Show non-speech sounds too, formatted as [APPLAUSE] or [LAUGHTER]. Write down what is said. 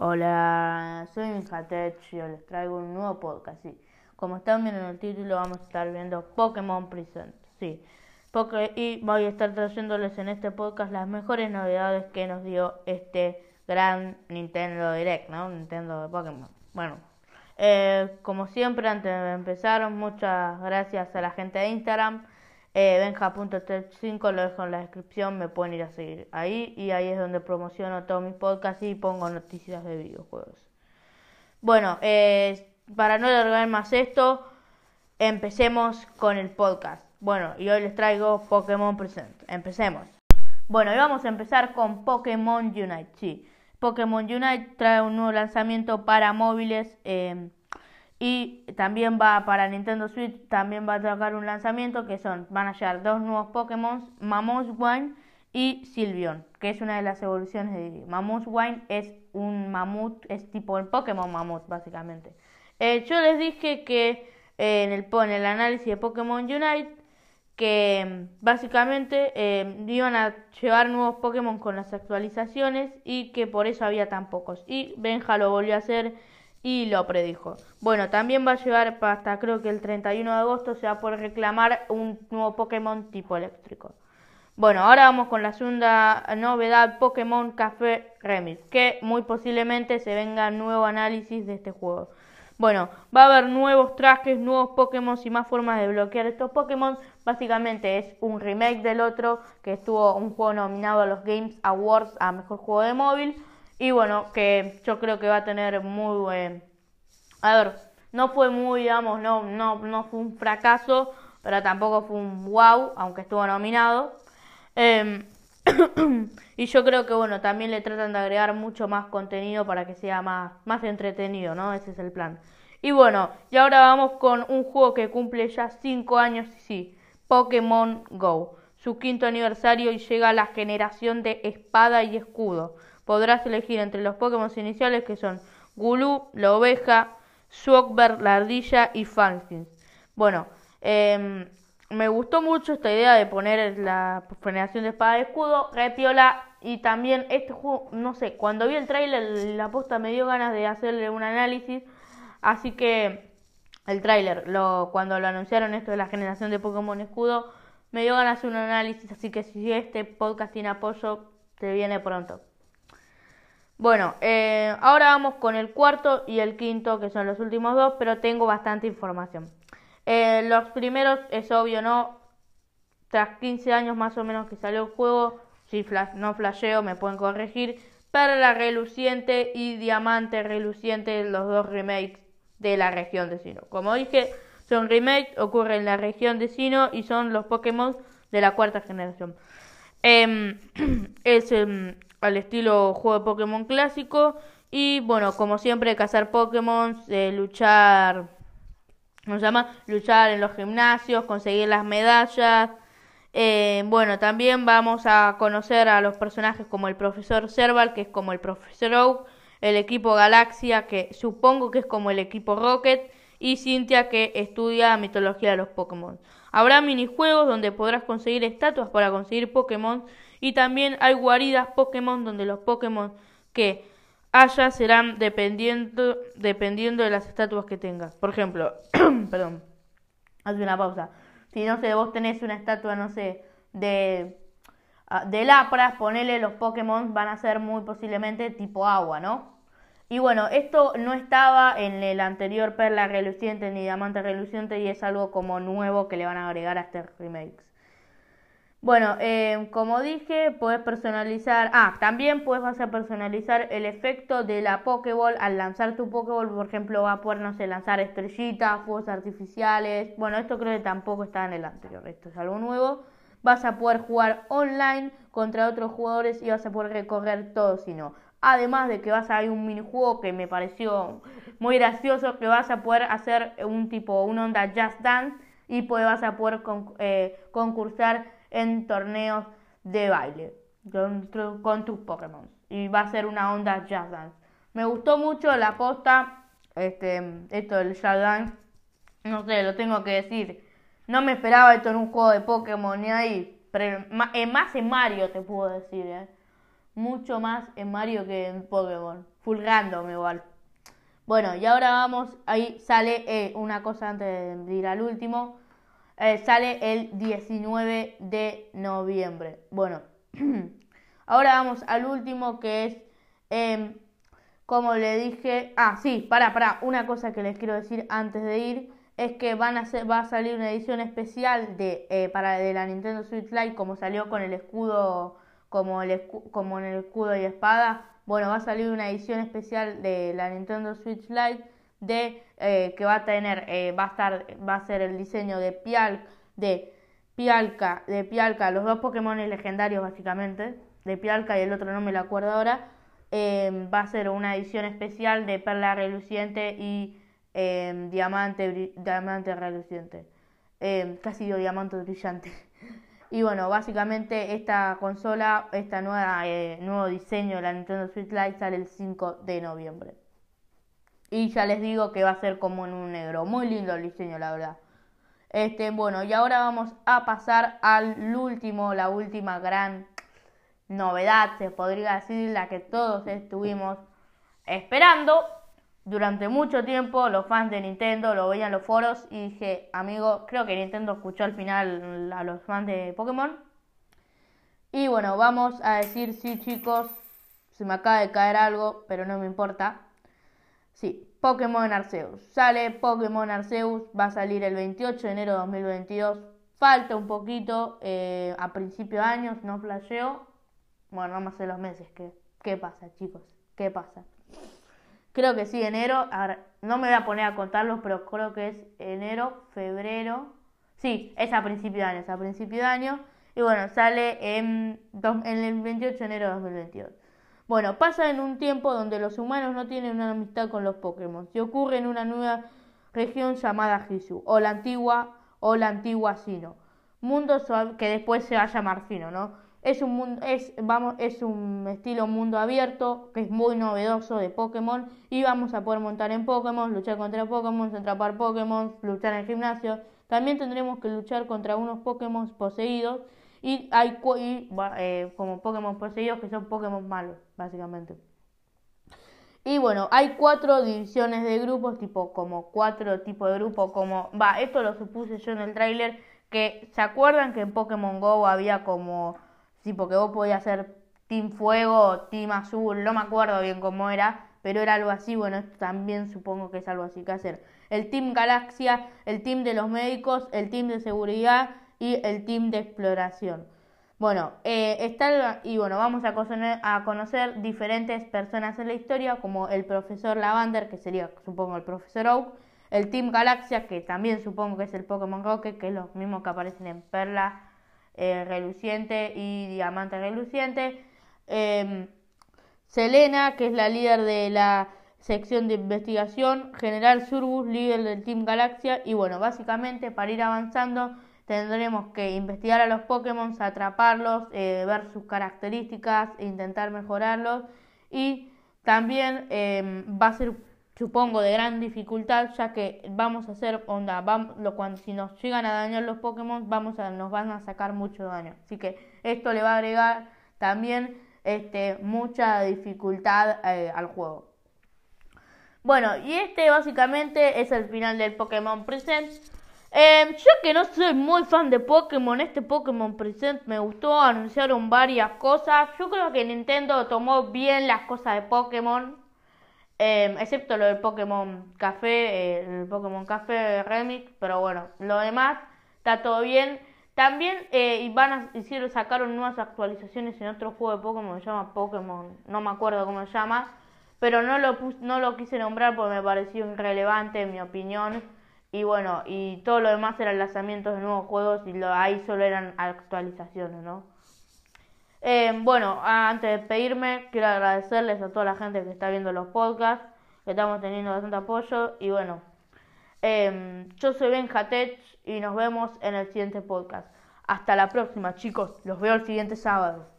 Hola, soy Mijatech y les traigo un nuevo podcast. Sí. Como están viendo en el título, vamos a estar viendo Pokémon Present. Sí. Porque, y voy a estar trayéndoles en este podcast las mejores novedades que nos dio este gran Nintendo Direct, ¿no? Nintendo de Pokémon. Bueno, eh, como siempre, antes de empezar, muchas gracias a la gente de Instagram eh, Benja.tech5 lo dejo en la descripción, me pueden ir a seguir ahí y ahí es donde promociono todos mis podcasts y pongo noticias de videojuegos. Bueno, eh, para no alargar más esto, empecemos con el podcast. Bueno, y hoy les traigo Pokémon Present. Empecemos. Bueno, y vamos a empezar con Pokémon Unite. Sí, Pokémon Unite trae un nuevo lanzamiento para móviles. Eh, y también va para Nintendo Switch, también va a tocar un lanzamiento que son, van a llegar dos nuevos Pokémon, Wine y Sylveon, que es una de las evoluciones de Wine es un mamut, es tipo el Pokémon mamut básicamente. Eh, yo les dije que eh, en, el, en el análisis de Pokémon Unite que básicamente eh, iban a llevar nuevos Pokémon con las actualizaciones y que por eso había tan pocos. Y Benja lo volvió a hacer y lo predijo. Bueno, también va a llegar hasta creo que el 31 de agosto se va a poder reclamar un nuevo Pokémon tipo eléctrico. Bueno, ahora vamos con la segunda novedad Pokémon Café Remix, que muy posiblemente se venga nuevo análisis de este juego. Bueno, va a haber nuevos trajes, nuevos Pokémon y más formas de bloquear estos Pokémon. Básicamente es un remake del otro que estuvo un juego nominado a los Games Awards a Mejor Juego de Móvil. Y bueno, que yo creo que va a tener muy buen... A ver, no fue muy, digamos, no, no, no fue un fracaso, pero tampoco fue un wow, aunque estuvo nominado. Em, [COUGHS] y yo creo que bueno, también le tratan de agregar mucho más contenido para que sea más, más entretenido, ¿no? Ese es el plan. Y bueno, y ahora vamos con un juego que cumple ya 5 años, sí, Pokémon Go. Su quinto aniversario y llega la generación de espada y escudo podrás elegir entre los Pokémon iniciales que son Gulu, la oveja, Swogber, la ardilla y Falkins. Bueno, em, me gustó mucho esta idea de poner la generación de espada de escudo, repiola y también este juego, no sé, cuando vi el trailer la posta me dio ganas de hacerle un análisis, así que el trailer, lo, cuando lo anunciaron esto de la generación de Pokémon escudo, me dio ganas de hacer un análisis, así que si este podcast tiene apoyo, te viene pronto. Bueno, eh, ahora vamos con el cuarto y el quinto, que son los últimos dos, pero tengo bastante información. Eh, los primeros, es obvio, ¿no? Tras 15 años más o menos que salió el juego, si no flasheo me pueden corregir, la Reluciente y Diamante Reluciente, los dos remakes de la región de Sino. Como dije, son remakes, ocurren en la región de Sino y son los Pokémon de la cuarta generación. Em, [CLEARS THROAT] es em, al estilo juego de Pokémon clásico. Y bueno, como siempre, cazar Pokémon, eh, luchar, ¿cómo se llama? Luchar en los gimnasios, conseguir las medallas. Eh, bueno, también vamos a conocer a los personajes como el profesor Serval, que es como el profesor Oak, el equipo Galaxia, que supongo que es como el equipo Rocket, y Cynthia, que estudia mitología de los Pokémon. Habrá minijuegos donde podrás conseguir estatuas para conseguir Pokémon y también hay guaridas Pokémon donde los Pokémon que haya serán dependiendo, dependiendo de las estatuas que tengas. Por ejemplo, [CLEARS THROAT] perdón, haz una pausa. Si no sé, vos tenés una estatua, no sé, de, ah, de Lapras, ponele los Pokémon van a ser muy posiblemente tipo agua, ¿no? Y bueno, esto no estaba en el anterior Perla Reluciente ni Diamante Reluciente y es algo como nuevo que le van a agregar a este remake. Bueno, eh, como dije, puedes personalizar. Ah, también puedes personalizar el efecto de la Pokéball al lanzar tu Pokéball. Por ejemplo, va a poder, no sé, lanzar estrellitas, fuegos artificiales. Bueno, esto creo que tampoco está en el anterior. Esto es algo nuevo. Vas a poder jugar online contra otros jugadores y vas a poder recorrer todo, si no. Además de que vas a hay un minijuego que me pareció muy gracioso, que vas a poder hacer un tipo, un onda Just Dance y pues vas a poder eh, concursar en torneos de baile con, tus Pokémon. Y va a ser una onda Jazz Dance. Me gustó mucho la posta, este, esto del Jazz Dance. No sé, lo tengo que decir. No me esperaba esto en un juego de Pokémon ni ahí. Pero más en Mario te puedo decir, ¿eh? mucho más en Mario que en Pokémon. Full igual. Bueno, y ahora vamos, ahí sale eh, una cosa antes de ir al último. Eh, sale el 19 de noviembre. Bueno, [CLEARS THROAT] ahora vamos al último que es, em, como le dije, ah, sí, para, para, una cosa que les quiero decir antes de ir es que van a va a salir una edición especial de, eh, para, de la Nintendo Switch Lite, como salió con el escudo, como, el como en el escudo y espada. Bueno, va a salir una edición especial de la Nintendo Switch Lite de eh, que va a tener, eh, va a estar, va a ser el diseño de Pial, de Pialca, de Pialca, los dos Pokémon legendarios básicamente, de Pialca y el otro no me lo acuerdo ahora. va a ser una edición especial de Perla Reluciente y Em, diamante, diamante reluciente. Eh, casi diamante brillante. [LAUGHS] y bueno, básicamente esta consola, eh, nuevo diseño de la Nintendo Switch Lite sale el 5 de noviembre. Y ya les digo que va a ser como en un negro. Muy lindo el diseño, la verdad. Este, bueno, y ahora vamos a pasar al último, la última gran novedad, se podría decir, la que todos estuvimos esperando durante mucho tiempo los fans de Nintendo lo veían en los foros y dije, amigo, creo que Nintendo escuchó al final a los fans de Pokémon. Y bueno, vamos a decir, sí chicos, se me acaba de caer algo, pero no me importa. Sí, Pokémon Arceus. Sale Pokémon Arceus, va a salir el 28 de enero de 2022. Falta un poquito, eh, a principio de año, no flasheo. Bueno, vamos a hacer los meses. ¿Qué, ¿Qué pasa, chicos? ¿Qué pasa? Creo que sí, enero. No me voy a poner a contarlos, pero creo que es enero, febrero. Sí, es a principio de año, es a principio de año. Y bueno, sale en, en el 28 de enero de 2022. Bueno, pasa en un tiempo donde los humanos no tienen una amistad con los Pokémon. Se ocurre en una nueva región llamada Hisu, o la antigua, o la antigua Sino. Mundo que después se va a llamar Sino, ¿no? Es un, mundo, es, vamos, es un estilo mundo abierto que es muy novedoso de Pokémon y vamos a poder montar en Pokémon, luchar contra Pokémon, atrapar Pokémon, luchar en el gimnasio. También tendremos que luchar contra unos Pokémon poseídos y hay eh, como Pokémon poseídos que son Pokémon malos, básicamente. Y bueno, hay cuatro divisiones de grupos, tipo como cuatro tipos de grupos, como va, esto lo supuse yo en el tráiler, que se acuerdan que en Pokémon Go había como Sí, porque vos podías hacer Team Fuego, Team Azul, no me acuerdo bien cómo era, pero era algo así, bueno, esto también supongo que es algo así que hacer. El Team Galaxia, el Team de los médicos, el Team de seguridad y el Team de exploración. Bueno, eh, está y bueno, vamos a conocer, a conocer diferentes personas en la historia, como el profesor Lavander, que sería, supongo, el profesor Oak, el Team Galaxia, que también supongo que es el Pokémon Rocket, que es lo mismo que aparecen en Perla eh, reluciente y diamante reluciente. Em, Selena, que es la líder de la sección de investigación, General Surbus, líder del Team Galaxia, y bueno, básicamente para ir avanzando tendremos que investigar a los Pokémon, atraparlos, eh, ver sus características, intentar mejorarlos, y también em, va a ser supongo de gran dificultad ya que vamos a hacer onda vamos, lo, cuando si nos llegan a dañar los Pokémon vamos a nos van a sacar mucho daño. Así que esto le va a agregar también este mucha dificultad eh, al juego. Bueno y este básicamente es el final del Pokémon Present eh, yo que no soy muy fan de Pokémon, este Pokémon Present me gustó, anunciaron varias cosas. Yo creo que Nintendo tomó bien las cosas de Pokémon, Em, excepto lo del Pokémon Café, eh, el Pokémon Café Remix, pero bueno, lo demás está todo bien. También eh, van a, hicieron, sacaron nuevas actualizaciones en otro juego de Pokémon se llama Pokémon, no me acuerdo cómo se llama, pero no lo, no lo quise nombrar porque me pareció irrelevante en mi opinión. Y bueno, y todo lo demás eran lanzamientos de nuevos juegos y lo, ahí solo eran actualizaciones, ¿no? Eh, bueno, antes de despedirme, quiero agradecerles a toda la gente que está viendo los podcasts, que estamos teniendo bastante apoyo. Y bueno, em, yo soy Ben Hatech y nos vemos en el siguiente podcast. Hasta la próxima, chicos. Los veo el siguiente sábado.